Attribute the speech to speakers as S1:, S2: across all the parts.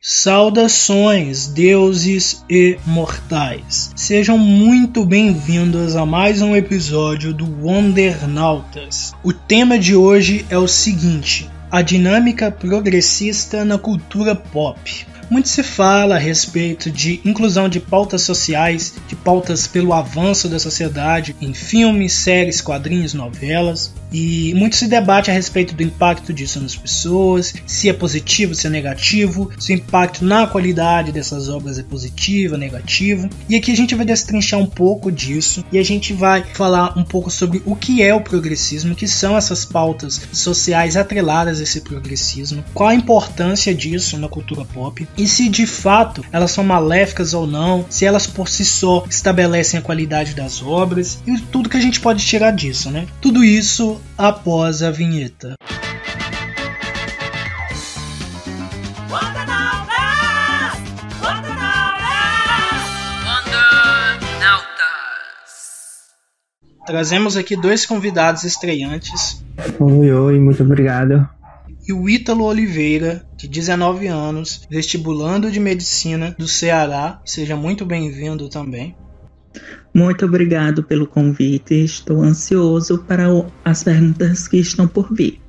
S1: Saudações, deuses e mortais! Sejam muito bem-vindos a mais um episódio do Wondernautas. O tema de hoje é o seguinte: a dinâmica progressista na cultura pop. Muito se fala a respeito de inclusão de pautas sociais, de pautas pelo avanço da sociedade em filmes, séries, quadrinhos, novelas. E muito se debate a respeito do impacto disso nas pessoas, se é positivo, se é negativo, se o impacto na qualidade dessas obras é positivo, negativo. E aqui a gente vai destrinchar um pouco disso e a gente vai falar um pouco sobre o que é o progressismo, que são essas pautas sociais atreladas a esse progressismo, qual a importância disso na cultura pop e se de fato elas são maléficas ou não, se elas por si só estabelecem a qualidade das obras e tudo que a gente pode tirar disso, né? Tudo isso após a vinheta. Trazemos aqui dois convidados estreantes.
S2: Oi, oi, muito obrigado.
S1: E o Ítalo Oliveira, de 19 anos, vestibulando de medicina do Ceará. Seja muito bem-vindo também.
S3: Muito obrigado pelo convite. Estou ansioso para as perguntas que estão por vir.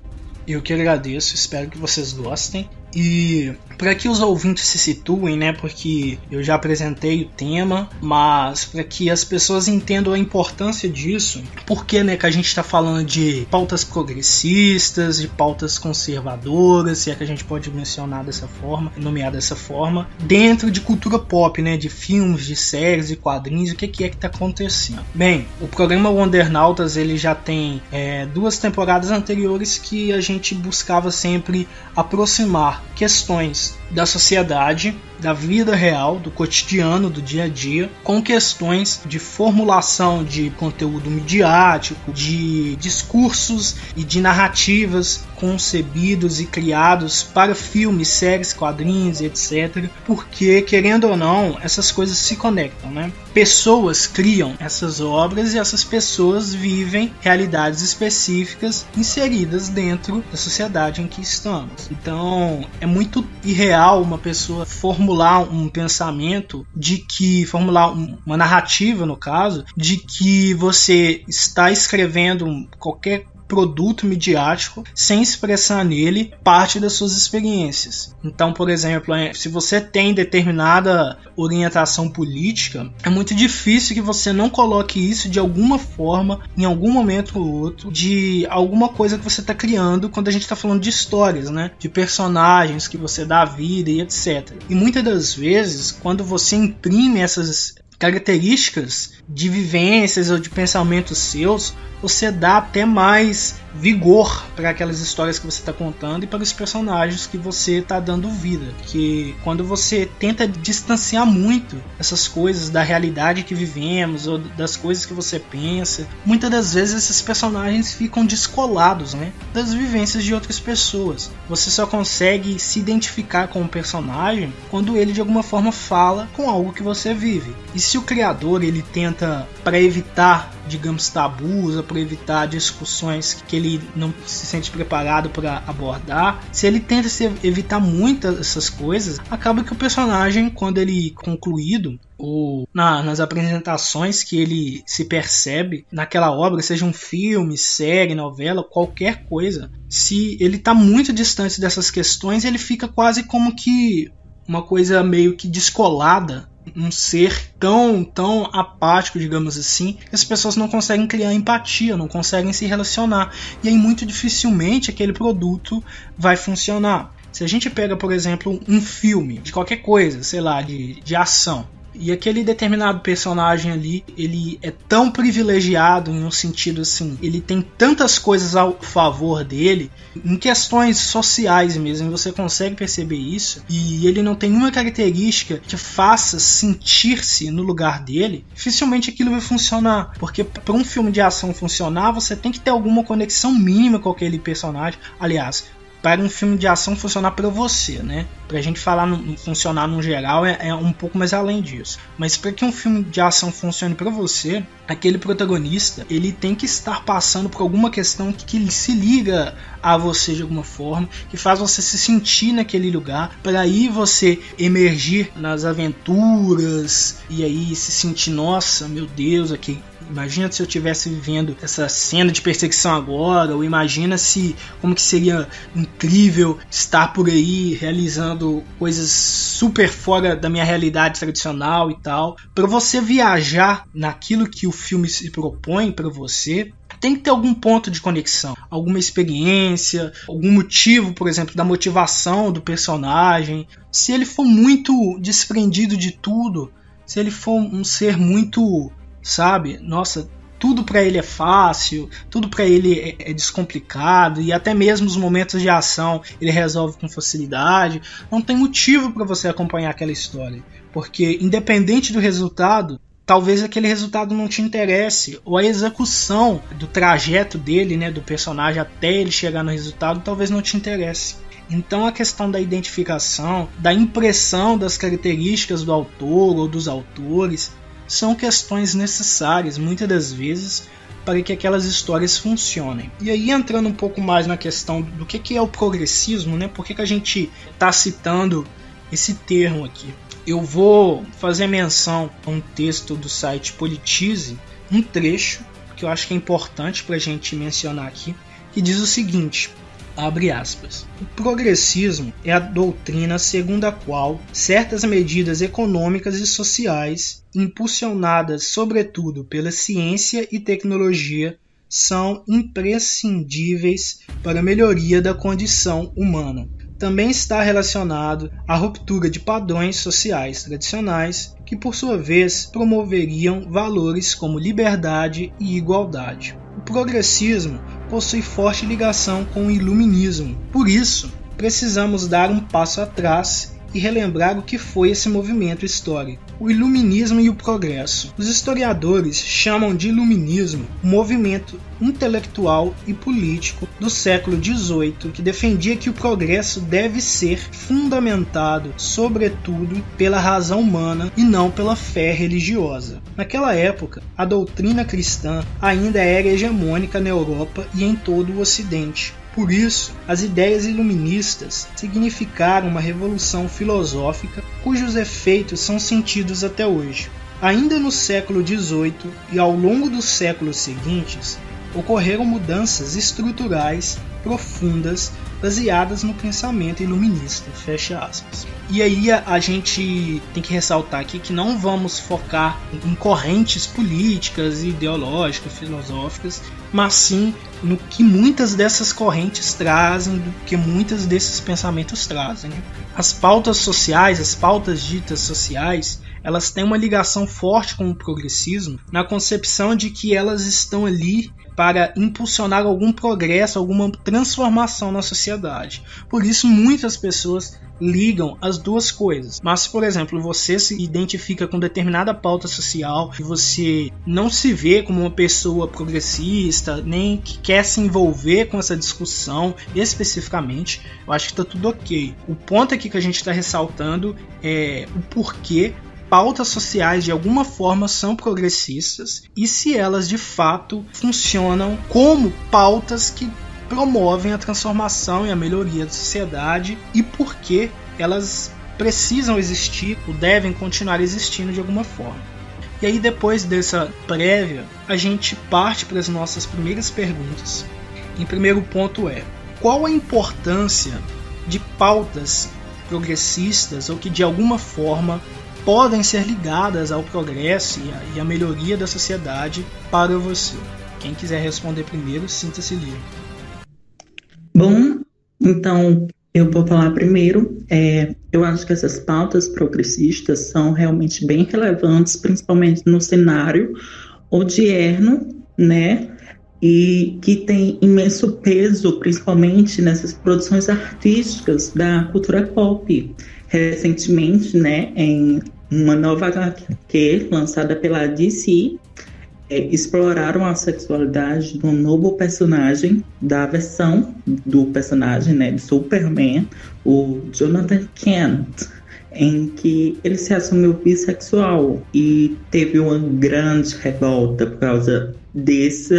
S1: Eu que agradeço, espero que vocês gostem. E para que os ouvintes se situem, né? Porque eu já apresentei o tema, mas para que as pessoas entendam a importância disso, porque né, que a gente está falando de pautas progressistas, de pautas conservadoras, se é que a gente pode mencionar dessa forma, nomear dessa forma, dentro de cultura pop, né? De filmes, de séries, de quadrinhos, o que, que é que está acontecendo? Bem, o programa Wondernautas ele já tem é, duas temporadas anteriores que a gente buscava sempre aproximar questões da sociedade, da vida real, do cotidiano, do dia a dia, com questões de formulação de conteúdo midiático, de discursos e de narrativas concebidos e criados para filmes, séries, quadrinhos, etc. Porque, querendo ou não, essas coisas se conectam, né? Pessoas criam essas obras e essas pessoas vivem realidades específicas inseridas dentro da sociedade em que estamos. Então, é muito irreal uma pessoa formular um pensamento de que formular uma narrativa no caso de que você está escrevendo qualquer produto midiático sem expressar nele parte das suas experiências. Então, por exemplo, é, se você tem determinada orientação política, é muito difícil que você não coloque isso de alguma forma, em algum momento ou outro, de alguma coisa que você está criando quando a gente está falando de histórias, né? De personagens que você dá vida e etc. E muitas das vezes, quando você imprime essas características de vivências ou de pensamentos seus, você dá até mais vigor para aquelas histórias que você está contando e para os personagens que você está dando vida. Que quando você tenta distanciar muito essas coisas da realidade que vivemos ou das coisas que você pensa, muitas das vezes esses personagens ficam descolados, né, das vivências de outras pessoas. Você só consegue se identificar com o personagem quando ele de alguma forma fala com algo que você vive. E se o criador ele tenta para evitar, digamos, tabus, para evitar discussões que ele não se sente preparado para abordar, se ele tenta se evitar muitas essas coisas, acaba que o personagem, quando ele concluído, ou na, nas apresentações que ele se percebe naquela obra, seja um filme, série, novela, qualquer coisa, se ele está muito distante dessas questões, ele fica quase como que uma coisa meio que descolada um ser tão, tão apático, digamos assim, que as pessoas não conseguem criar empatia, não conseguem se relacionar. E aí, muito dificilmente, aquele produto vai funcionar. Se a gente pega, por exemplo, um filme de qualquer coisa, sei lá, de, de ação, e aquele determinado personagem ali, ele é tão privilegiado em um sentido assim, ele tem tantas coisas ao favor dele, em questões sociais mesmo, você consegue perceber isso, e ele não tem uma característica que faça sentir-se no lugar dele, dificilmente aquilo vai funcionar, porque para um filme de ação funcionar, você tem que ter alguma conexão mínima com aquele personagem. Aliás, para um filme de ação funcionar para você, né? Pra gente falar no, funcionar no geral é, é, um pouco mais além disso. Mas para que um filme de ação funcione para você, aquele protagonista ele tem que estar passando por alguma questão que, que se liga a você de alguma forma, que faz você se sentir naquele lugar, para aí você emergir nas aventuras e aí se sentir, nossa, meu Deus, aqui Imagina se eu estivesse vivendo essa cena de perseguição agora, ou imagina se como que seria incrível estar por aí realizando coisas super fora da minha realidade tradicional e tal. Para você viajar naquilo que o filme se propõe para você, tem que ter algum ponto de conexão, alguma experiência, algum motivo, por exemplo, da motivação do personagem. Se ele for muito desprendido de tudo, se ele for um ser muito sabe? Nossa, tudo para ele é fácil, tudo para ele é, é, descomplicado e até mesmo os momentos de ação ele resolve com facilidade. Não tem motivo para você acompanhar aquela história, porque independente do resultado, talvez aquele resultado não te interesse ou a execução do trajeto dele, né, do personagem até ele chegar no resultado, talvez não te interesse. Então a questão da identificação, da impressão das características do autor ou dos autores, são questões necessárias, muitas das vezes, para que aquelas histórias funcionem. E aí entrando um pouco mais na questão do que, que é o progressismo, né? Por que, que a gente está citando esse termo aqui? Eu vou fazer menção a um texto do site Politize, um trecho que eu acho que é importante para a gente mencionar aqui, que diz o seguinte: Abre aspas. O progressismo é a doutrina segundo a qual certas medidas econômicas e sociais, impulsionadas sobretudo pela ciência e tecnologia, são imprescindíveis para a melhoria da condição humana. Também está relacionado à ruptura de padrões sociais tradicionais, que por sua vez promoveriam valores como liberdade e igualdade. O progressismo possui forte ligação com o iluminismo. Por isso, precisamos dar um passo atrás e relembrar o que foi esse movimento histórico, o Iluminismo e o Progresso. Os historiadores chamam de Iluminismo o movimento intelectual e político do século XVIII que defendia que o progresso deve ser fundamentado, sobretudo, pela razão humana e não pela fé religiosa. Naquela época, a doutrina cristã ainda era hegemônica na Europa e em todo o Ocidente. Por isso, as ideias iluministas significaram uma revolução filosófica cujos efeitos são sentidos até hoje. Ainda no século XVIII e ao longo dos séculos seguintes, ocorreram mudanças estruturais profundas baseadas no pensamento iluminista. Fecha aspas. E aí a, gente tem que ressaltar aqui que não vamos focar em correntes políticas, ideológicas, filosóficas, mas sim no que muitas dessas correntes trazem, do que muitos desses pensamentos trazem. As pautas sociais, as pautas ditas sociais, elas têm uma ligação forte com o progressismo na concepção de que elas estão ali para impulsionar algum progresso, alguma transformação na sociedade. Por isso, muitas pessoas ligam as duas coisas. Mas, por exemplo, você se identifica com determinada pauta social e você não se vê como uma pessoa progressista, nem que quer se envolver com essa discussão especificamente, eu acho que está tudo ok. O ponto aqui que a gente está ressaltando é o porquê pautas sociais de alguma forma são progressistas e se elas de fato funcionam como pautas que promovem a transformação e a melhoria da sociedade e por que elas precisam existir ou devem continuar existindo de alguma forma. E aí, depois dessa prévia, a gente parte para as nossas primeiras perguntas. Em primeiro ponto é: qual a importância de pautas progressistas ou que de alguma forma podem ser ligadas ao progresso e à, melhoria da sociedade para você. Quem quiser responder primeiro, sinta-se livre.
S3: Bom, então eu vou falar primeiro. É, eu acho que essas pautas progressistas são realmente bem relevantes, principalmente no cenário odierno, né? E que tem imenso peso, principalmente nessas produções artísticas da cultura pop recentemente, né, em uma nova HQ lançada pela DC, é, exploraram a sexualidade de um novo personagem da versão do personagem, né, de Superman, o Jonathan Kent, em que ele se assumiu bissexual e teve uma grande revolta por causa desse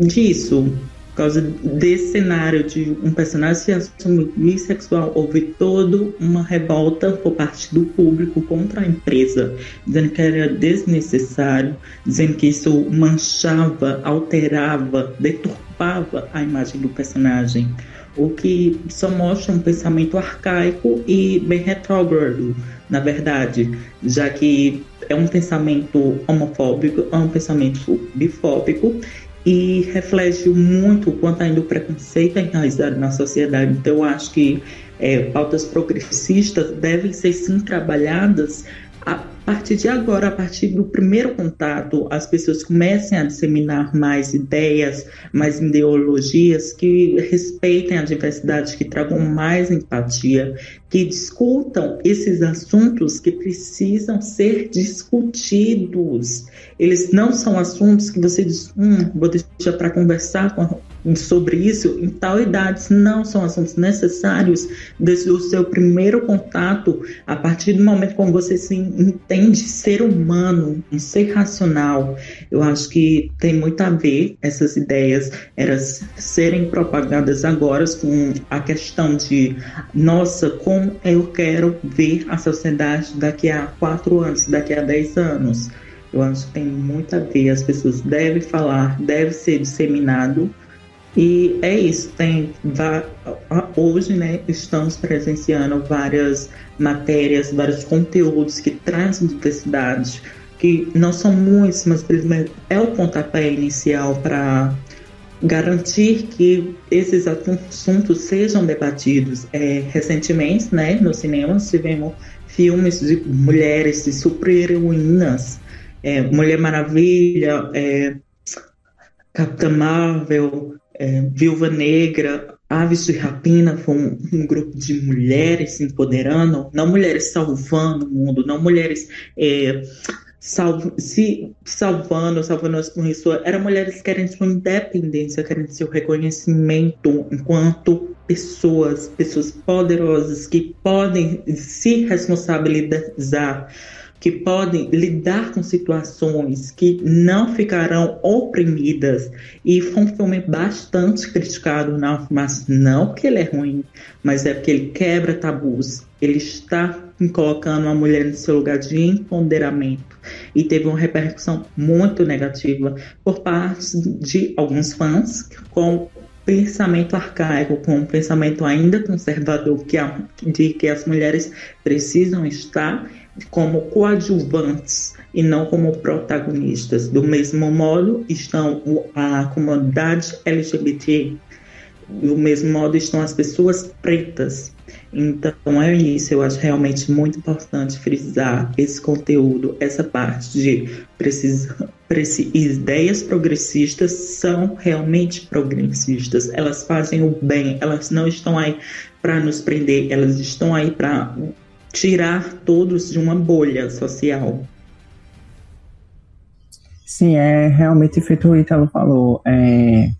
S3: disso por causa desse cenário de um personagem se assumir bissexual, houve toda uma revolta por parte do público contra a empresa, dizendo que era desnecessário, dizendo que isso manchava, alterava, deturpava a imagem do personagem, o que só mostra um pensamento arcaico e bem retrógrado, na verdade, já que é um pensamento homofóbico, é um pensamento bifóbico e reflete muito quanto ainda o preconceito é enraizado na sociedade. Então, eu acho que é, pautas progressistas devem ser sim trabalhadas a partir de agora, a partir do primeiro contato, as pessoas comecem a disseminar mais ideias, mais ideologias que respeitem a diversidade, que tragam mais empatia, que discutam esses assuntos que precisam ser discutidos. Eles não são assuntos que você diz, hum, vou deixar para conversar com sobre isso em tal idade não são assuntos necessários desde o seu primeiro contato, a partir do momento como você se entende ser humano, um ser racional. Eu acho que tem muito a ver essas ideias elas serem propagadas agora com a questão de nossa, como eu quero ver a sociedade daqui a quatro anos, daqui a dez anos. Eu acho que tem muito a ver, as pessoas devem falar, deve ser disseminado e é isso, tem hoje, né, estamos presenciando várias matérias, vários conteúdos que trazem diversidade, que não são muitos, mas é o pontapé inicial para garantir que esses assuntos sejam debatidos. É, recentemente, né, no cinema, tivemos filmes de mulheres, de super-heroínas, é, Mulher Maravilha, é, Capitã Marvel, é, Viúva Negra, Aves de Rapina foi um, um, grupo de mulheres se empoderando, não mulheres salvando o mundo, não mulheres é, se salvando, salvando as pessoas, eram mulheres querendo sua independência, querendo seu reconhecimento enquanto pessoas, pessoas poderosas que podem se responsabilizar que podem lidar com situações que não ficarão oprimidas. E foi um filme bastante criticado, não, mas não porque ele é ruim, mas é porque ele quebra tabus. Ele está colocando a mulher no seu lugar de empoderamento e teve uma repercussão muito negativa por parte de alguns fãs com pensamento arcaico, com um pensamento ainda conservador que a, de que as mulheres precisam estar como coadjuvantes e não como protagonistas. Do mesmo modo, estão a comunidade LGBT, do mesmo modo estão as pessoas pretas. Então é isso, eu acho realmente muito importante frisar esse conteúdo, essa parte de precisar ideias progressistas são realmente progressistas. Elas fazem o bem, elas não estão aí para nos prender, elas estão aí para tirar todos de uma bolha social.
S2: Sim, é realmente feito o Italo falou. É,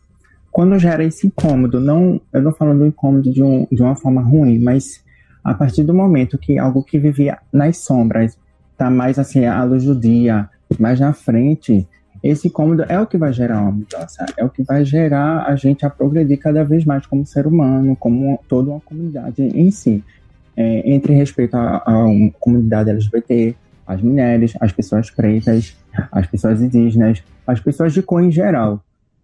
S2: quando gera esse incômodo, não, eu não falo do incômodo de, um, de uma forma ruim, mas a partir do momento que algo que vivia nas sombras está mais assim à luz do dia, mais na frente, esse incômodo é o que vai gerar uma mudança, é o que vai gerar a gente a progredir cada vez mais como ser humano, como toda uma comunidade em si é, entre respeito à, comunidade LGBT, as mulheres, as pessoas pretas, as pessoas indígenas, as pessoas de cor em geral.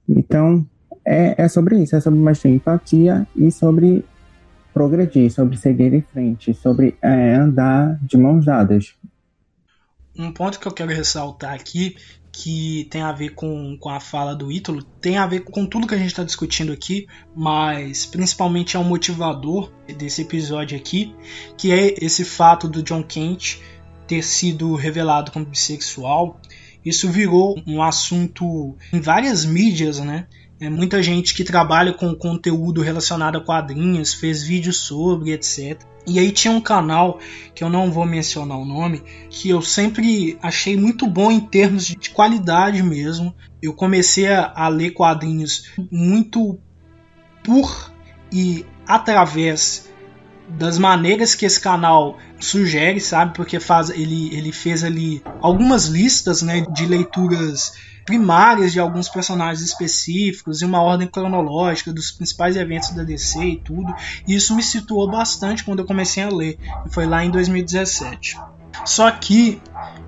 S2: Então, é, é sobre isso, é sobre mais empatia e sobre progredir, sobre seguir em frente, sobre é, andar de mãos dadas.
S1: Um ponto que eu quero ressaltar aqui que tem a ver com, com a fala do Ítalo, tem a ver com tudo que a gente está discutindo aqui, mas principalmente é um motivador desse episódio aqui, que é esse fato do John Kent ter sido revelado como bissexual. Isso virou um assunto em várias mídias, né? É muita gente que trabalha com conteúdo relacionado a quadrinhos fez vídeos sobre, etc. E aí tinha um canal que eu não vou mencionar o nome, que eu sempre achei muito bom em termos de qualidade mesmo. Eu comecei a, ler quadrinhos muito por e através das maneiras que esse canal sugere, sabe? Porque faz ele, ele fez ali algumas listas, né, de leituras primárias de alguns personagens específicos e uma ordem cronológica dos principais eventos da DC e tudo. E isso me situou bastante quando eu comecei a ler. E foi lá em 2017. Só que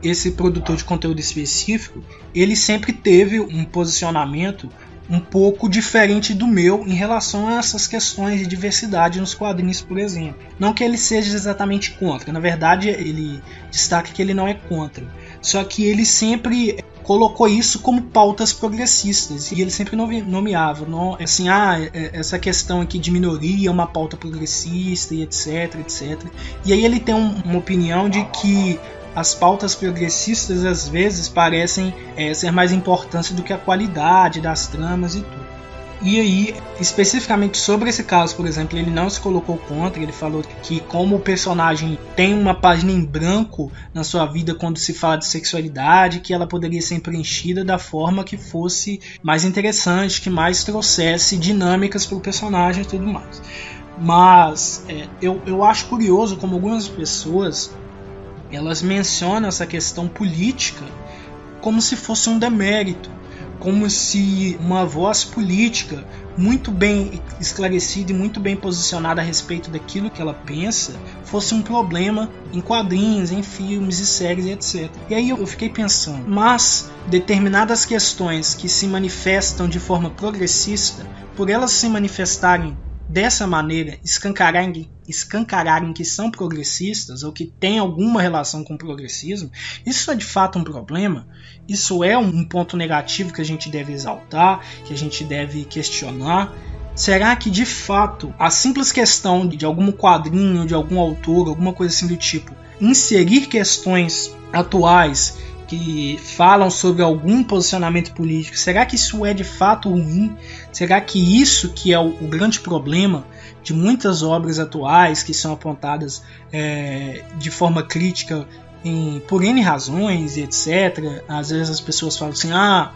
S1: esse produtor de conteúdo específico, ele sempre teve um posicionamento um pouco diferente do meu em relação a essas questões de diversidade nos quadrinhos, por exemplo. Não que ele seja exatamente contra, na verdade ele destaca que ele não é contra. Só que ele sempre colocou isso como pautas progressistas e ele sempre nomeava, não, assim, ah, é, essa questão aqui de minoria é uma pauta progressista e etc, etc. E aí ele tem um, uma opinião de que as pautas progressistas às vezes parecem é, ser mais importantes do que a qualidade das tramas e tudo. E aí, especificamente sobre esse caso, por exemplo, ele não se colocou contra, ele falou que como o personagem tem uma página em branco na sua vida quando se fala de sexualidade, que ela poderia ser preenchida da forma que fosse mais interessante, que mais trouxesse dinâmicas para o personagem e tudo mais. Mas é, eu, eu acho curioso como algumas pessoas elas mencionam essa questão política como se fosse um demérito como se uma voz política muito bem esclarecida e muito bem posicionada a respeito daquilo que ela pensa fosse um problema em quadrinhos, em filmes e séries, etc. E aí eu fiquei pensando, mas determinadas questões que se manifestam de forma progressista, por elas se manifestarem dessa maneira escancararem, escancararem que são progressistas ou que têm alguma relação com o progressismo, isso é de fato um problema? Isso é um ponto negativo que a gente deve exaltar, que a gente deve questionar? Será que de fato a simples questão de algum quadrinho, de algum autor, alguma coisa assim do tipo, inserir questões atuais que falam sobre algum posicionamento político, será que isso é de fato ruim? Será que isso que é o, o grande problema de muitas obras atuais que são apontadas é, de forma crítica em, por N razões e etc. Às vezes as pessoas falam assim: ah,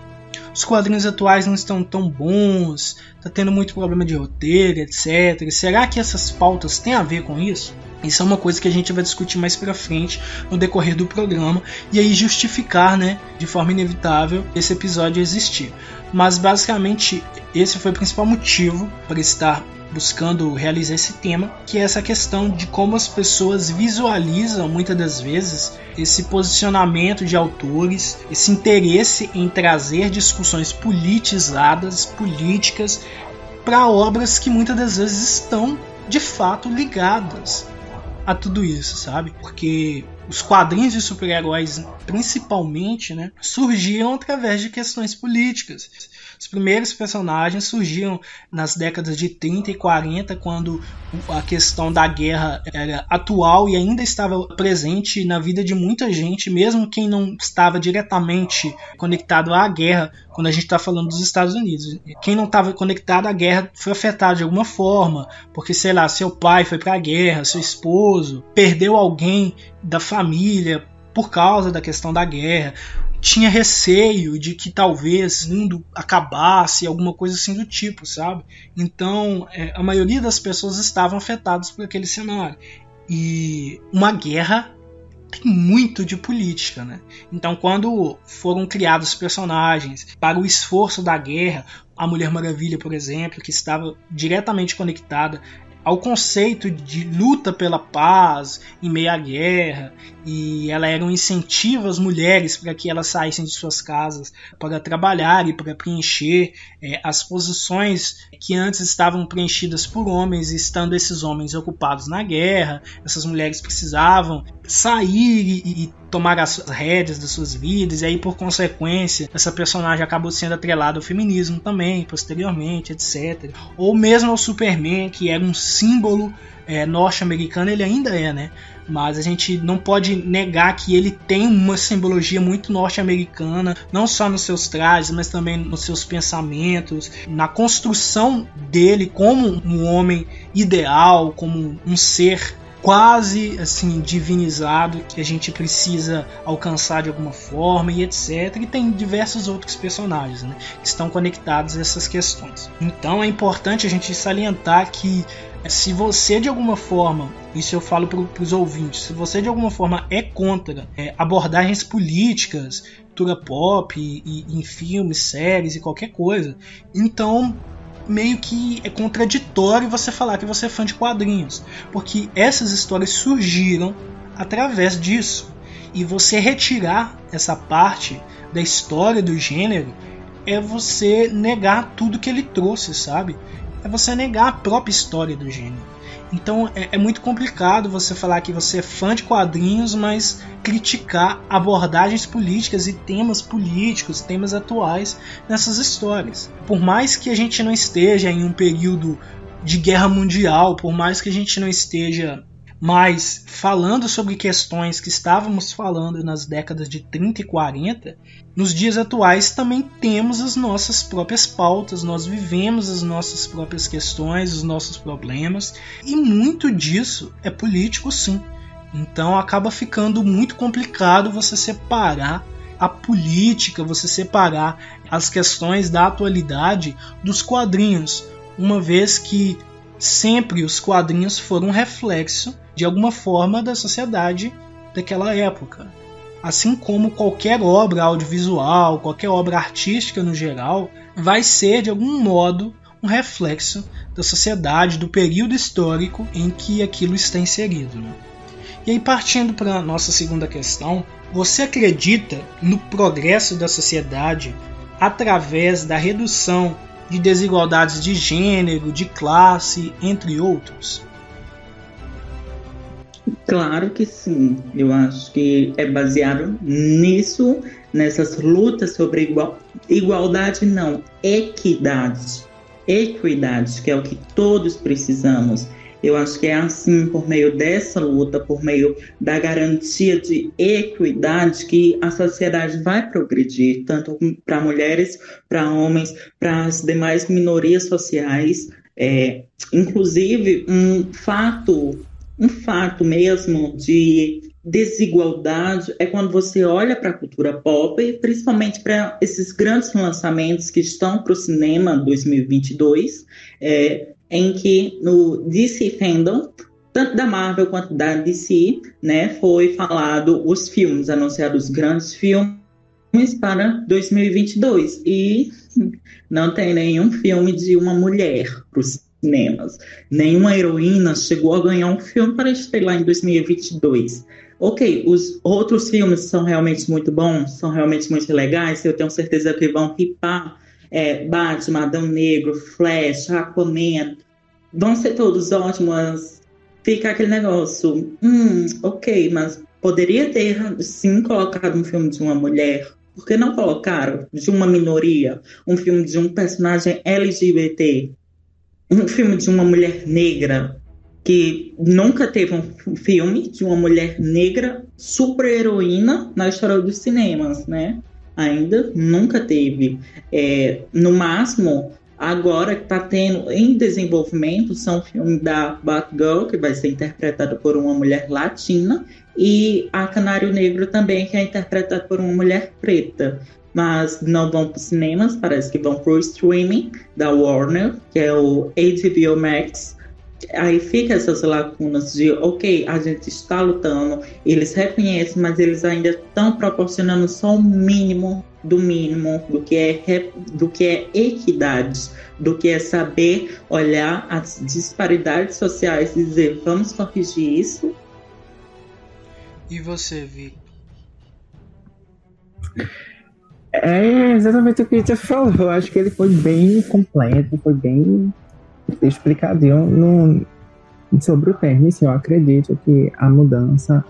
S1: os quadrinhos atuais não estão tão bons, tá tendo muito problema de roteiro, etc. Será que essas pautas têm a ver com isso? Isso é uma coisa que a gente vai discutir mais para frente no decorrer do programa e aí justificar, né, de forma inevitável esse episódio existir. Mas basicamente esse foi o principal motivo para estar buscando realizar esse tema, que é essa questão de como as pessoas visualizam muitas das vezes esse posicionamento de autores, esse interesse em trazer discussões politizadas, políticas para obras que muitas das vezes estão de fato ligadas a tudo isso, sabe? Porque os quadrinhos de super-heróis, principalmente, né, surgiam através de questões políticas. Os primeiros personagens surgiam nas décadas de 30 e 40, quando a questão da guerra era atual e ainda estava presente na vida de muita gente, mesmo quem não estava diretamente conectado à guerra, quando a gente está falando dos Estados Unidos. Quem não estava conectado à guerra foi afetado de alguma forma, porque sei lá, seu pai foi para a guerra, seu esposo perdeu alguém da família por causa da questão da guerra tinha receio de que talvez o mundo acabasse, alguma coisa assim do tipo, sabe? Então, é, a maioria das pessoas estavam afetadas por aquele cenário. E uma guerra tem muito de política, né? Então, quando foram criados personagens para o esforço da guerra, a Mulher Maravilha, por exemplo, que estava diretamente conectada ao conceito de luta pela paz em meio à guerra e ela era um incentivo às mulheres para que elas saíssem de suas casas para trabalhar e para preencher é, as posições que antes estavam preenchidas por homens, estando esses homens ocupados na guerra, essas mulheres precisavam sair e, e tomar as rédeas das suas vidas, e aí por consequência essa personagem acabou sendo atrelada ao feminismo também, posteriormente, etc. Ou mesmo ao Superman, que era um símbolo é, norte-americano, ele ainda é, né? Mas a gente não pode negar que ele tem uma simbologia muito norte-americana, não só nos seus trajes, mas também nos seus pensamentos, na construção dele como um homem ideal, como um ser quase assim divinizado que a gente precisa alcançar de alguma forma e etc. E tem diversos outros personagens né, que estão conectados a essas questões. Então é importante a gente salientar que se você de alguma forma, isso eu falo para os ouvintes, se você de alguma forma é contra é, abordagens políticas, cultura pop, e, e, em filmes, séries e qualquer coisa, então meio que é contraditório você falar que você é fã de quadrinhos, porque essas histórias surgiram através disso. E você retirar essa parte da história do gênero é você negar tudo que ele trouxe, sabe? É você negar a própria história do gênero. Então é, é, muito complicado você falar que você é fã de quadrinhos, mas criticar abordagens políticas e temas políticos, temas atuais nessas histórias. Por mais que a gente não esteja em um período de guerra mundial, por mais que a gente não esteja mas falando sobre questões que estávamos falando nas décadas de 30 e 40, nos dias atuais também temos as nossas próprias pautas, nós vivemos as nossas próprias questões, os nossos problemas, e muito disso é político sim. Então acaba ficando muito complicado você separar a política, você separar as questões da atualidade dos quadrinhos, uma vez que sempre os quadrinhos foram reflexo de alguma forma da sociedade daquela época. Assim como qualquer obra audiovisual, qualquer obra artística no geral, vai ser de algum modo um reflexo da sociedade, do período histórico em que aquilo está inserido. E aí, partindo para a nossa segunda questão, você acredita no progresso da sociedade através da redução de desigualdades de gênero, de classe, entre outros?
S3: Claro que sim. Eu acho que é baseado nisso, nessas lutas sobre igual, igualdade, não, equidade. Equidade, que é o que todos precisamos. Eu acho que é assim, por meio dessa luta, por meio da garantia de equidade, que a sociedade vai progredir, tanto para mulheres, para homens, para as demais minorias sociais. É, inclusive, um fato um fato mesmo de desigualdade é quando você olha para a cultura pop, principalmente para esses grandes lançamentos que estão para o cinema 2022, é, em que no DC Fandom, tanto da Marvel quanto da DC, né, foi falado os filmes, anunciados os grandes filmes para 2022 e não tem nenhum filme de uma mulher para cinemas. Nenhuma heroína chegou a ganhar um filme para estrelar em 2022. Ok, os outros filmes são realmente muito bons, são realmente muito legais, eu tenho certeza que vão ripar é, Batman, Adão Negro, Flash, Aquaman, vão ser todos ótimos. Fica aquele negócio, hum, ok, mas poderia ter sim colocado um filme de uma mulher. Por que não colocaram de uma minoria, um filme de um personagem LGBT? Um filme de uma mulher negra que nunca teve um filme de uma mulher negra super heroína na história dos cinemas, né? Ainda nunca teve. É, no máximo, agora que está tendo em desenvolvimento são filmes da Batgirl, que vai ser interpretada por uma mulher latina, e a Canário Negro também, que é interpretada por uma mulher preta mas não vão para os cinemas, parece que vão para o streaming da Warner, que é o HBO Max. Aí fica essas lacunas de, ok, a gente está lutando, eles reconhecem, mas eles ainda estão proporcionando só o mínimo do mínimo do que é do que é equidade, do que é saber olhar as disparidades sociais e dizer vamos corrigir isso.
S1: E você, Vi?
S2: É exatamente o que você falou. Eu acho que ele foi bem completo, foi bem explicadinho no, sobre o. Sim, eu acredito que a mudança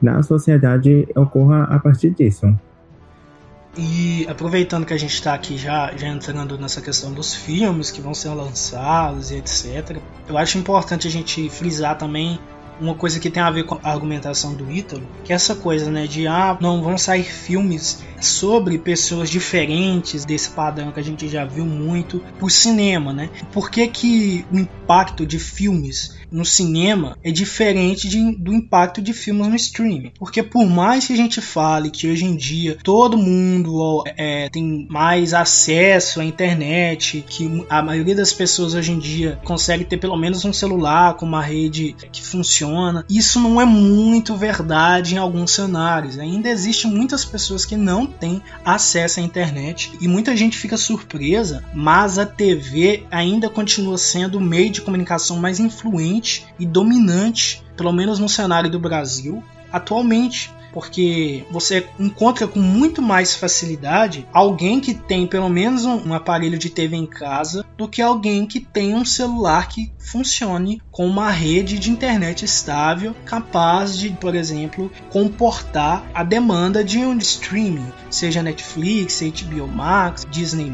S2: na sociedade ocorra a partir disso.
S1: E aproveitando que a gente está aqui já, já entrando nessa questão dos filmes que vão ser lançados e etc., eu acho importante a gente frisar também uma coisa que tem a ver com a argumentação do Ítalo, que é essa coisa, né, de ah, não vão sair filmes sobre pessoas diferentes desse padrão que a gente já viu muito por cinema, né? Por que que o impacto de filmes no cinema é diferente de, do impacto de filmes no streaming. Porque por mais que a gente fale que hoje em dia todo mundo é, tem mais acesso à internet, que a maioria das pessoas hoje em dia consegue ter pelo menos um celular com uma rede que funciona, isso não é muito verdade em alguns cenários. Ainda existe muitas pessoas que não têm acesso à internet e muita gente fica surpresa, mas a TV ainda continua sendo o meio de comunicação mais influente e dominante, pelo menos no cenário do Brasil, atualmente porque você encontra com muito mais facilidade alguém que tem pelo menos um, um, aparelho de TV em casa do que alguém que tem um celular que funcione com uma rede de internet estável capaz de, por exemplo, comportar a demanda de um streaming, seja Netflix, HBO Max, Disney+,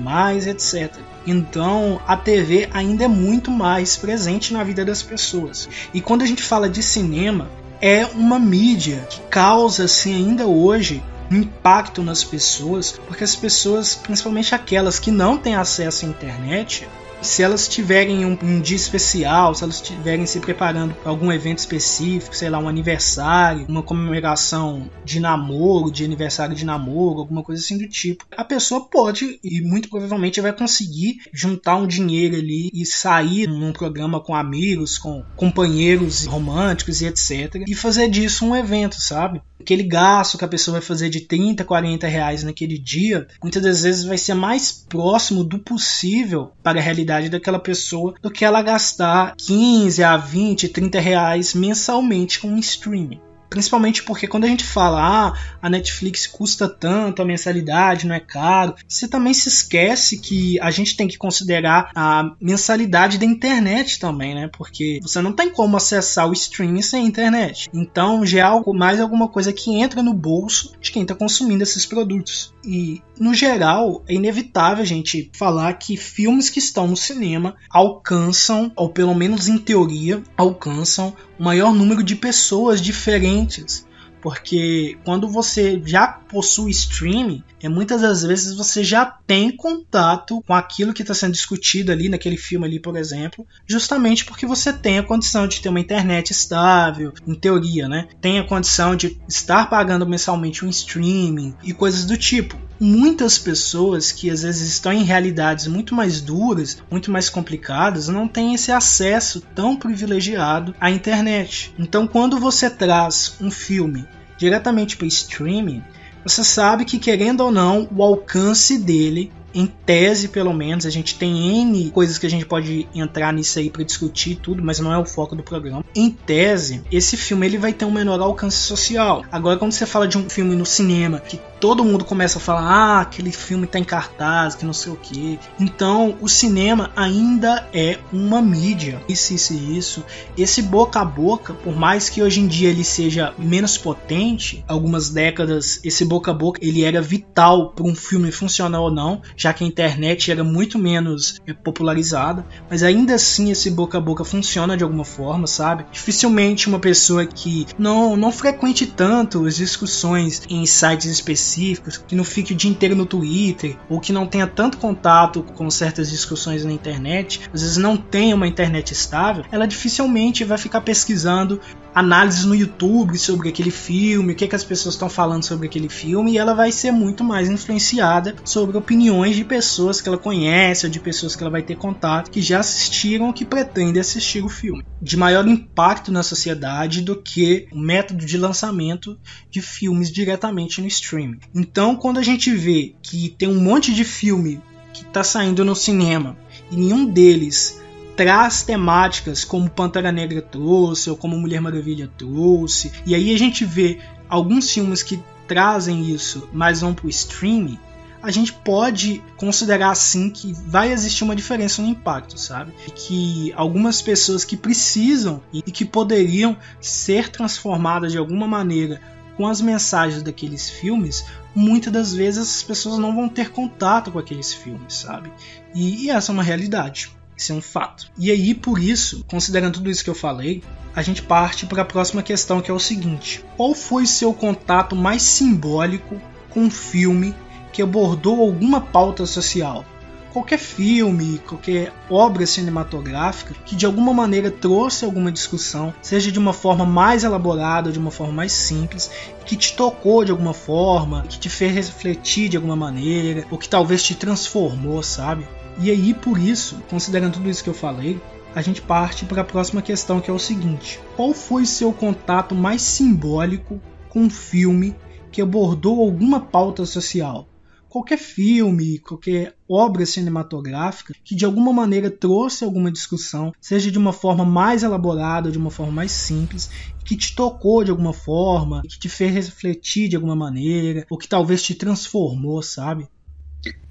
S1: etc. Então a TV ainda é muito mais presente na vida das pessoas. E quando a gente fala de cinema, é uma mídia que causa assim ainda hoje impacto nas pessoas, porque as pessoas, principalmente aquelas que não têm acesso à internet, se elas tiverem um, um, dia especial, se elas estiverem se preparando para algum evento específico, sei lá, um aniversário, uma comemoração de namoro, de aniversário de namoro, alguma coisa assim do tipo, a pessoa pode e muito provavelmente vai conseguir juntar um dinheiro ali e sair num programa com amigos, com companheiros românticos e etc. E fazer disso um evento, sabe? Aquele gasto que a pessoa vai fazer de 30, 40 reais naquele dia, muitas das vezes vai ser mais próximo do possível para a realidade daquela pessoa do que ela gastar 15 a 20, 30 reais mensalmente com um streaming. Principalmente porque quando a gente fala, ah, a Netflix custa tanto, a mensalidade não é caro, você também se esquece que a gente tem que considerar a mensalidade da internet também, né? Porque você não tem como acessar o streaming sem internet. Então já é algo mais alguma coisa que entra no bolso de quem está consumindo esses produtos. E, no geral, é inevitável a gente falar que filmes que estão no cinema alcançam, ou pelo menos em teoria, alcançam o maior número de pessoas diferentes diferentes. Porque quando você já possui streaming, é muitas das vezes você já tem contato com aquilo que está sendo discutido ali naquele filme ali, por exemplo, justamente porque você tem a condição de ter uma internet estável, em teoria, né? Tem a condição de estar pagando mensalmente um streaming e coisas do tipo muitas pessoas que às vezes estão em realidades muito mais duras, muito mais complicadas, não têm esse acesso tão privilegiado à internet. Então, quando você traz um filme diretamente para streaming, você sabe que querendo ou não, o alcance dele em tese, pelo menos, a gente tem N coisas que a gente pode entrar nisso aí para discutir tudo, mas não é o foco do programa. Em tese, esse filme ele vai ter um menor alcance social. Agora, quando você fala de um filme no cinema que todo mundo começa a falar: ah, aquele filme tá em cartaz, que não sei o que. Então, o cinema ainda é uma mídia. Isso, isso isso. Esse boca a boca, por mais que hoje em dia ele seja menos potente, algumas décadas esse boca a boca ele era vital para um filme funcionar ou não, já que a internet era muito menos é, popularizada. Mas ainda assim esse boca a boca funciona de alguma forma, sabe? Dificilmente uma pessoa que não, não frequente tanto as discussões em sites específicos que não fique o dia inteiro no Twitter, ou que não tenha tanto contato com certas discussões na internet, às vezes não tenha uma internet estável, ela dificilmente vai ficar pesquisando análises no YouTube sobre aquele filme, o que, que as pessoas estão falando sobre aquele filme, e ela vai ser muito mais influenciada sobre opiniões de pessoas que ela conhece ou de pessoas que ela vai ter contato que já assistiram ou que pretendem assistir o filme. De maior impacto na sociedade do que o método de lançamento de filmes diretamente no streaming. Então, quando a gente vê que tem um monte de filme que está saindo no cinema e nenhum deles traz temáticas como Pantera Negra trouxe ou como Mulher Maravilha trouxe. E aí a gente vê alguns filmes que trazem isso, mas vão pro streaming. A gente pode considerar assim que vai existir uma diferença no impacto, sabe? E que algumas pessoas que precisam e que poderiam ser transformadas de alguma maneira com as mensagens daqueles filmes, muitas das vezes as pessoas não vão ter contato com aqueles filmes, sabe? E, e essa é uma realidade. Isso é um fato. E aí, por isso, considerando tudo isso que eu falei, a gente parte para a próxima questão, que é o seguinte: qual foi seu contato mais simbólico com um filme que abordou alguma pauta social? Qualquer filme, qualquer obra cinematográfica que de alguma maneira trouxe alguma discussão, seja de uma forma mais elaborada de uma forma mais simples, que te tocou de alguma forma, que te fez refletir de alguma maneira, ou que talvez te transformou, sabe? E aí, por isso, considerando tudo isso que eu falei, a gente parte para a próxima questão, que é o seguinte: qual foi seu contato mais simbólico com um filme que abordou alguma pauta social? Qualquer filme, qualquer obra cinematográfica que de alguma maneira trouxe alguma discussão, seja de uma forma mais elaborada de uma forma mais simples, que te tocou de alguma forma, que te fez refletir de alguma maneira, ou que talvez te transformou, sabe?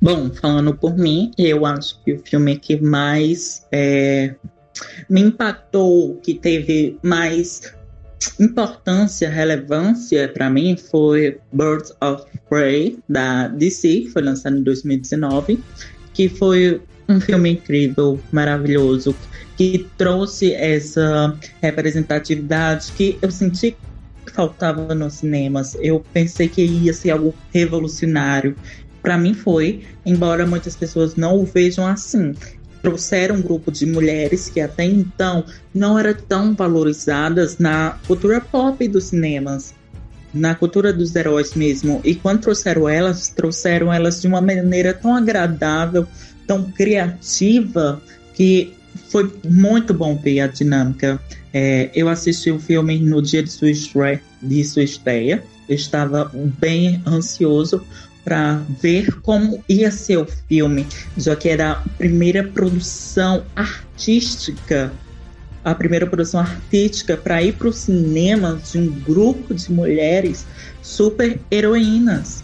S3: Bom, falando por mim, eu acho que o filme que mais é, me impactou, que teve mais importância, relevância para mim foi Birds of Prey da DC, que foi lançado em 2019, que foi um filme incrível, maravilhoso, que trouxe essa representatividade que eu senti que faltava nos cinemas. Eu pensei que ia ser algo revolucionário. Para mim foi, embora muitas pessoas não o vejam assim trouxeram um grupo de mulheres que até então não eram tão valorizadas na cultura pop dos cinemas, na cultura dos heróis mesmo. E quando trouxeram elas, trouxeram elas de uma maneira tão agradável, tão criativa, que foi muito bom ver a dinâmica. É, eu assisti o filme no dia de sua estreia, de sua estreia. Eu estava bem ansioso para ver como ia ser o filme, já que era a primeira produção artística, a primeira produção artística para ir para o cinema de um grupo de mulheres super heroínas,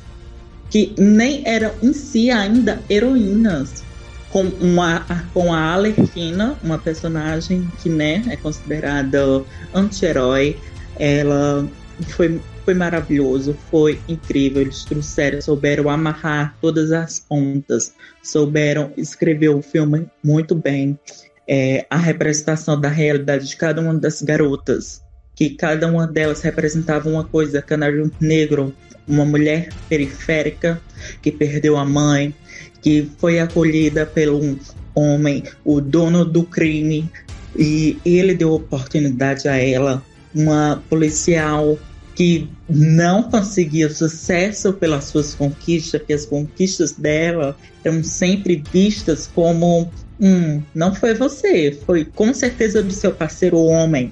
S3: que nem eram em si ainda heroínas, com uma com a Alerquina, uma personagem que né, é considerada anti-herói, ela foi foi maravilhoso, foi incrível. Eles trouxeram, souberam amarrar todas as pontas, souberam escrever o filme muito bem. É, a representação da realidade de cada uma das garotas, que cada uma delas representava uma coisa: canário negro, uma mulher periférica que perdeu a mãe, que foi acolhida pelo um homem, o dono do crime, e ele deu oportunidade a ela, uma policial que não conseguia sucesso pelas suas conquistas, que as conquistas dela eram sempre vistas como hum, não foi você, foi com certeza do seu parceiro homem.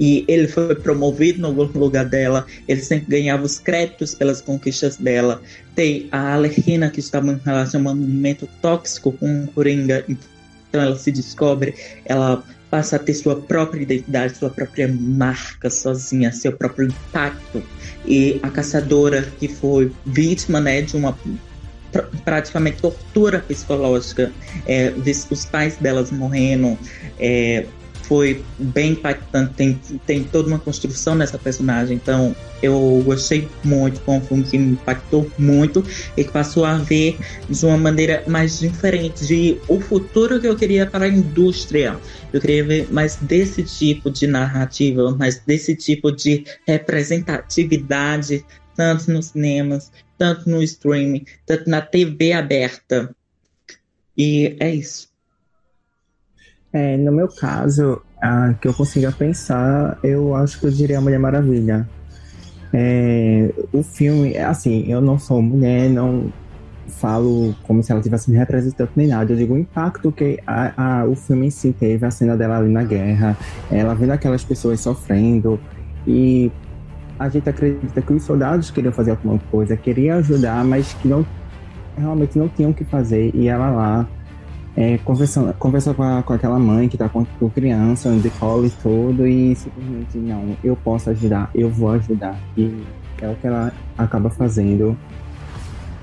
S3: E ele foi promovido no lugar dela, ele sempre ganhava os créditos pelas conquistas dela. Tem a Alerquina que estava em relacionamento tóxico com o Coringa, então ela se descobre, ela passa a ter sua própria identidade, sua própria marca sozinha, seu próprio impacto. E a caçadora que foi vítima né, de uma pr praticamente tortura psicológica, é, os pais delas morrendo, é, foi bem impactante, tem, tem toda uma construção nessa personagem, então eu gostei muito, foi um filme que me impactou muito e que passou a ver de uma maneira mais diferente de o futuro que eu queria para a indústria. Eu queria ver mais desse tipo de narrativa, mais desse tipo de representatividade, tanto nos cinemas, tanto no streaming, tanto na TV aberta. E é isso.
S2: É, no meu caso, a que eu consiga pensar, eu acho que eu diria Mulher Maravilha. É, o filme, assim, eu não sou mulher, não falo como se ela tivesse me representando nem nada. Eu digo o impacto que a, a, o filme em si teve, a cena dela ali na guerra, ela vendo aquelas pessoas sofrendo e a gente acredita que os soldados queriam fazer alguma coisa, queriam ajudar, mas que não realmente não tinham o que fazer e ela lá é, conversando, conversa com, a, com aquela mãe que tá com, com criança, de colo e tudo, e simplesmente, não, eu posso ajudar, eu vou ajudar. E é o que ela acaba fazendo.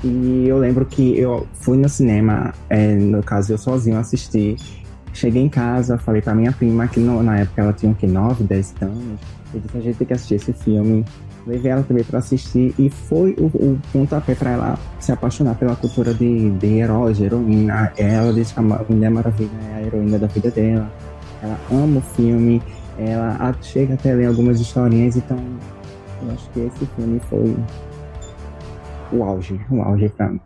S2: E eu lembro que eu fui no cinema, é, no caso eu sozinho assisti. Cheguei em casa, falei pra minha prima, que no, na época ela tinha o que, 9, 10 anos. Eu disse, a gente tem que assistir esse filme. Levei ela também para assistir e foi o, o pontapé para ela se apaixonar pela cultura de, de herói, de heroína. Ela diz que a Mulher Maravilha é a heroína da vida dela. Ela ama o filme, ela chega até ler algumas historinhas, então eu acho que esse filme foi o auge, o auge pra mim.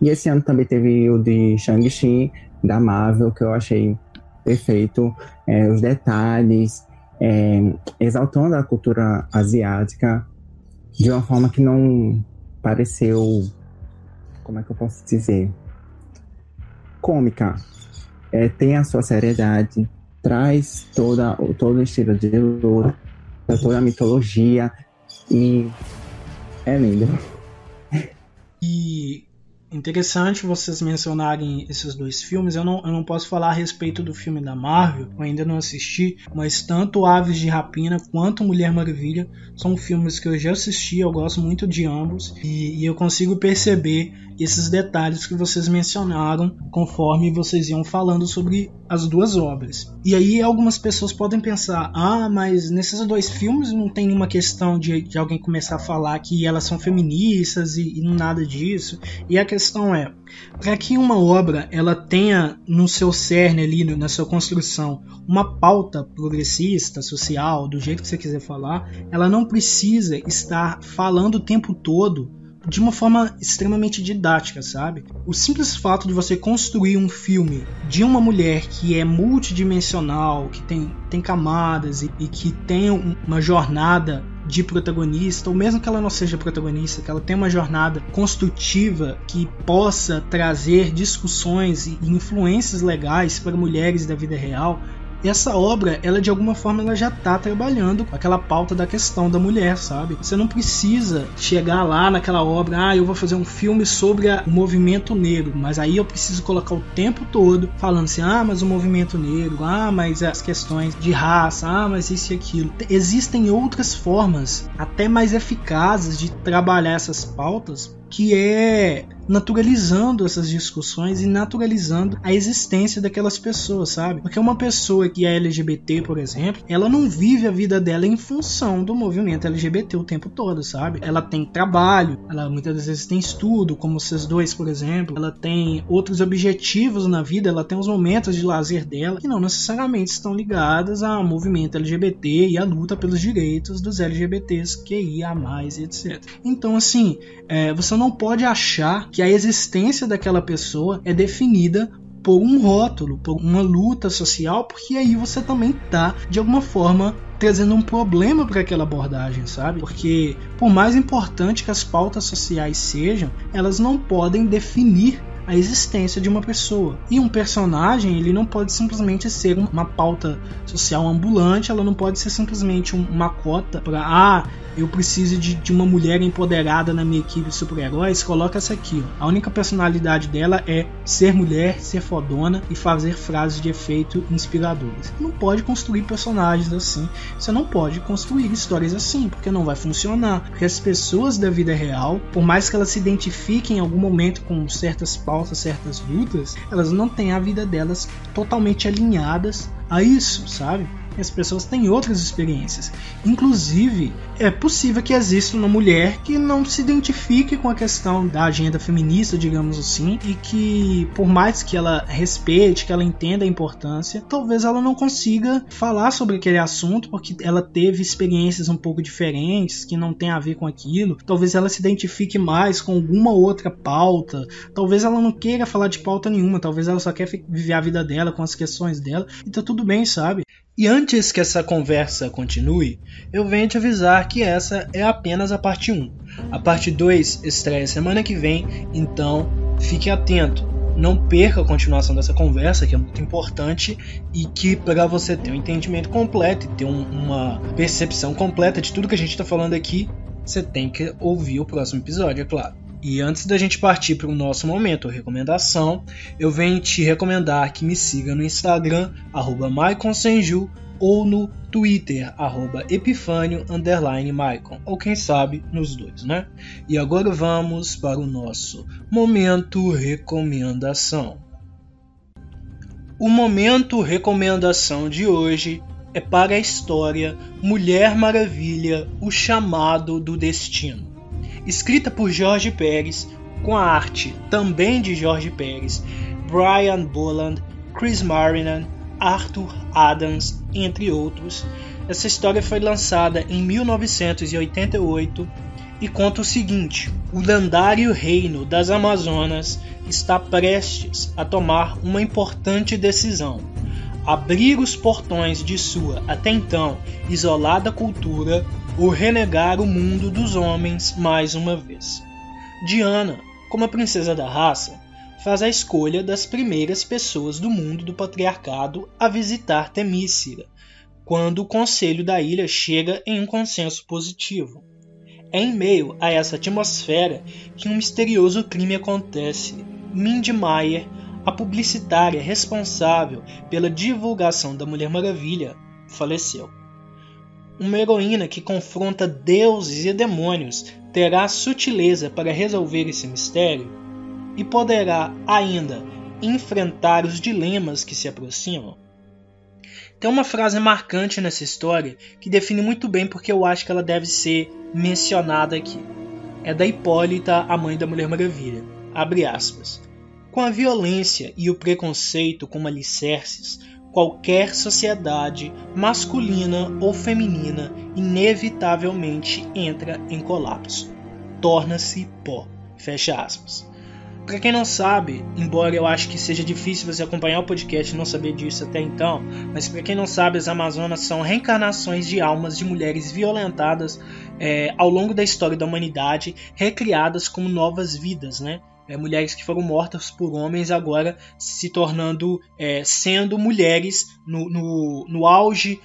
S2: E esse ano também teve o de Shang-Chi, da Marvel, que eu achei perfeito. É, os detalhes, é, exaltando a cultura asiática de uma forma que não pareceu, como é que eu posso dizer, cômica. É, tem a sua seriedade, traz toda, todo o estilo de luta, toda a mitologia e é lindo.
S1: E interessante vocês mencionarem esses dois filmes. Eu não, eu não posso falar a respeito do filme da Marvel, eu ainda não assisti, mas tanto Aves de Rapina quanto Mulher Maravilha são filmes que eu já assisti, eu gosto muito de ambos e, e eu consigo perceber esses detalhes que vocês mencionaram conforme vocês iam falando sobre as duas obras. E aí algumas pessoas podem pensar: ah, mas nesses dois filmes não tem nenhuma questão de, de alguém começar a falar que elas são feministas e, e nada disso. E a questão é, para que uma obra ela tenha no seu cerne ali, na sua construção, uma pauta progressista, social, do jeito que você quiser falar, ela não precisa estar falando o tempo todo de uma forma extremamente didática, sabe? O simples fato de você construir um filme de uma mulher que é multidimensional, que tem, tem camadas e, e que tem uma jornada de protagonista, ou mesmo que ela não seja protagonista, que ela tenha uma jornada construtiva que possa trazer discussões e influências legais para mulheres da vida real, essa obra, ela de alguma forma ela já tá trabalhando com aquela pauta da questão da mulher, sabe? Você não precisa chegar lá naquela obra, ah, eu vou fazer um filme sobre o movimento negro, mas aí eu preciso colocar o tempo todo falando assim, ah, mas o movimento negro, ah, mas as questões de raça, ah, mas isso e aquilo. Existem outras formas, até mais eficazes de trabalhar essas pautas que é naturalizando essas discussões e naturalizando a existência daquelas pessoas, sabe? Porque uma pessoa que é LGBT, por exemplo, ela não vive a vida dela em função do movimento LGBT o tempo todo, sabe? Ela tem trabalho, ela muitas vezes tem estudo, como vocês dois, por exemplo, ela tem outros objetivos na vida, ela tem os momentos de lazer dela que não necessariamente estão ligados ao movimento LGBT e à luta pelos direitos dos LGBTs que ia mais etc. Então, assim, é, você não pode achar que a existência daquela pessoa é definida por um rótulo, por uma luta social, porque aí você também tá de alguma forma trazendo um problema para aquela abordagem, sabe? Porque por mais importante que as pautas sociais sejam, elas não podem definir a existência de uma pessoa. E um personagem, ele não pode simplesmente ser uma pauta social ambulante, ela não pode ser simplesmente uma cota para ah, eu preciso de, de uma mulher empoderada na minha equipe de super-heróis, coloca essa aqui. Ó. A única personalidade dela é ser mulher, ser fodona e fazer frases de efeito inspiradoras. Não pode construir personagens assim. Você não pode construir histórias assim, porque não vai funcionar. Porque as pessoas da vida real, por mais que elas se identifiquem em algum momento com certas pautas, certas lutas, elas não têm a vida delas totalmente alinhadas a isso, sabe? as pessoas têm outras experiências. Inclusive, é possível que exista uma mulher que não se identifique com a questão da agenda feminista, digamos assim, e que, por mais que ela respeite, que ela entenda a importância, talvez ela não consiga falar sobre aquele assunto porque ela teve experiências um pouco diferentes que não tem a ver com aquilo. Talvez ela se identifique mais com alguma outra pauta. Talvez ela não queira falar de pauta nenhuma. Talvez ela só quer viver a vida dela com as questões dela. E tá tudo bem, sabe? E antes que essa conversa continue, eu venho te avisar que essa é apenas a parte 1. A parte 2 estreia semana que vem, então fique atento. Não perca a continuação dessa conversa, que é muito importante e que para você ter um entendimento completo e ter um, uma percepção completa de tudo que a gente está falando aqui, você tem que ouvir o próximo episódio, é claro. E antes da gente partir para o nosso momento recomendação, eu venho te recomendar que me siga no Instagram, arroba ou no Twitter, arroba Epifânio, Maicon, ou quem sabe nos dois, né? E agora vamos para o nosso momento recomendação. O momento recomendação de hoje é para a história Mulher Maravilha: O Chamado do Destino. Escrita por Jorge Pérez, com a arte também de Jorge Pérez, Brian Boland, Chris Marinan, Arthur Adams, entre outros. Essa história foi lançada em 1988 e conta o seguinte: o lendário reino das Amazonas está prestes a tomar uma importante decisão: abrir os portões de sua até então isolada cultura ou renegar o mundo dos homens mais uma vez. Diana, como a princesa da raça, faz a escolha das primeiras pessoas do mundo do patriarcado a visitar Temícera, quando o conselho da ilha chega em um consenso positivo. É em meio a essa atmosfera que um misterioso crime acontece. Mindy Meyer, a publicitária responsável pela divulgação da Mulher Maravilha, faleceu. Uma heroína que confronta deuses e demônios terá sutileza para resolver esse mistério e poderá ainda enfrentar os dilemas que se aproximam. Tem uma frase marcante nessa história que define muito bem porque eu acho que ela deve ser mencionada aqui. É da Hipólita, a mãe da Mulher Maravilha. Abre aspas. Com a violência e o preconceito como alicerces, qualquer sociedade, masculina ou feminina, inevitavelmente entra em colapso. Torna-se pó. Fecha aspas. Para quem não sabe, embora eu acho que seja difícil você acompanhar o podcast e não saber disso até então, mas para quem não sabe, as Amazonas são reencarnações de almas de mulheres violentadas é, ao longo da história da humanidade, recriadas como novas vidas, né? É, mulheres que foram mortas por homens agora se tornando, é, sendo mulheres no, no, no auge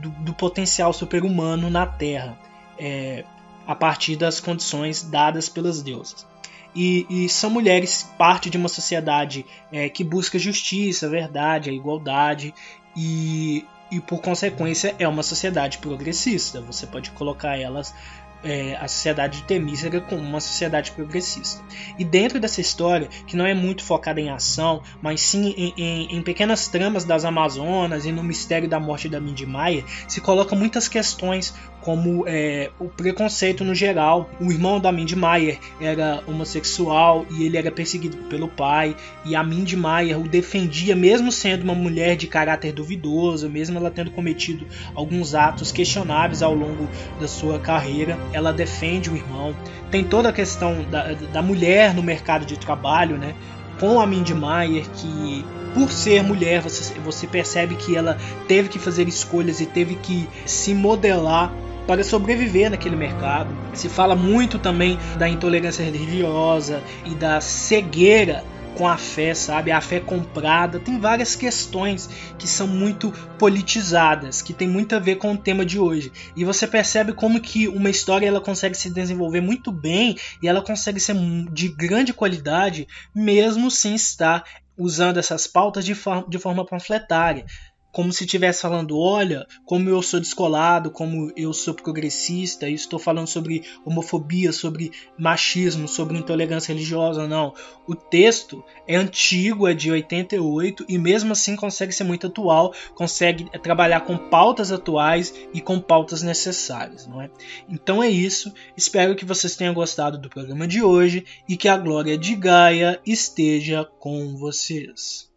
S1: do, do potencial super-humano na Terra, é, a partir das condições dadas pelas deusas. E, e, são mulheres parte de uma sociedade é, que busca justiça, verdade, a igualdade e, e por consequência é uma sociedade progressista. Você pode colocar elas é, a sociedade de Temícera como uma sociedade progressista. E dentro dessa história, que não é muito focada em ação, mas sim em, em, em pequenas tramas das Amazonas e no mistério da morte da Mindy Maia, se colocam muitas questões como é, o preconceito no geral. O irmão da Mindy Mayer era homossexual e ele era perseguido pelo pai, e a Mindy Mayer o defendia, mesmo sendo uma mulher de caráter duvidoso, mesmo ela tendo cometido alguns atos questionáveis ao longo da sua carreira, ela defende o irmão. Tem toda a questão da, da mulher no mercado de trabalho, né? Com a Mindy Mayer, que por ser mulher, você, você percebe que ela teve que fazer escolhas e teve que se modelar para sobreviver naquele mercado. Se fala muito também da intolerância religiosa e da cegueira com a fé, sabe? A fé comprada. Tem várias questões que são muito politizadas, que tem muito a ver com o tema de hoje. E você percebe como que uma história ela consegue se desenvolver muito bem e ela consegue ser de grande qualidade mesmo sem estar usando essas pautas de, de forma panfletária como se estivesse falando, olha, como eu sou descolado, como eu sou progressista, e estou falando sobre homofobia, sobre machismo, sobre intolerância religiosa, não. O texto é antigo, é de 88 e mesmo assim consegue ser muito atual, consegue trabalhar com pautas atuais e com pautas necessárias, não é? Então é isso. Espero que vocês tenham gostado do programa de hoje e que a glória de Gaia esteja com vocês.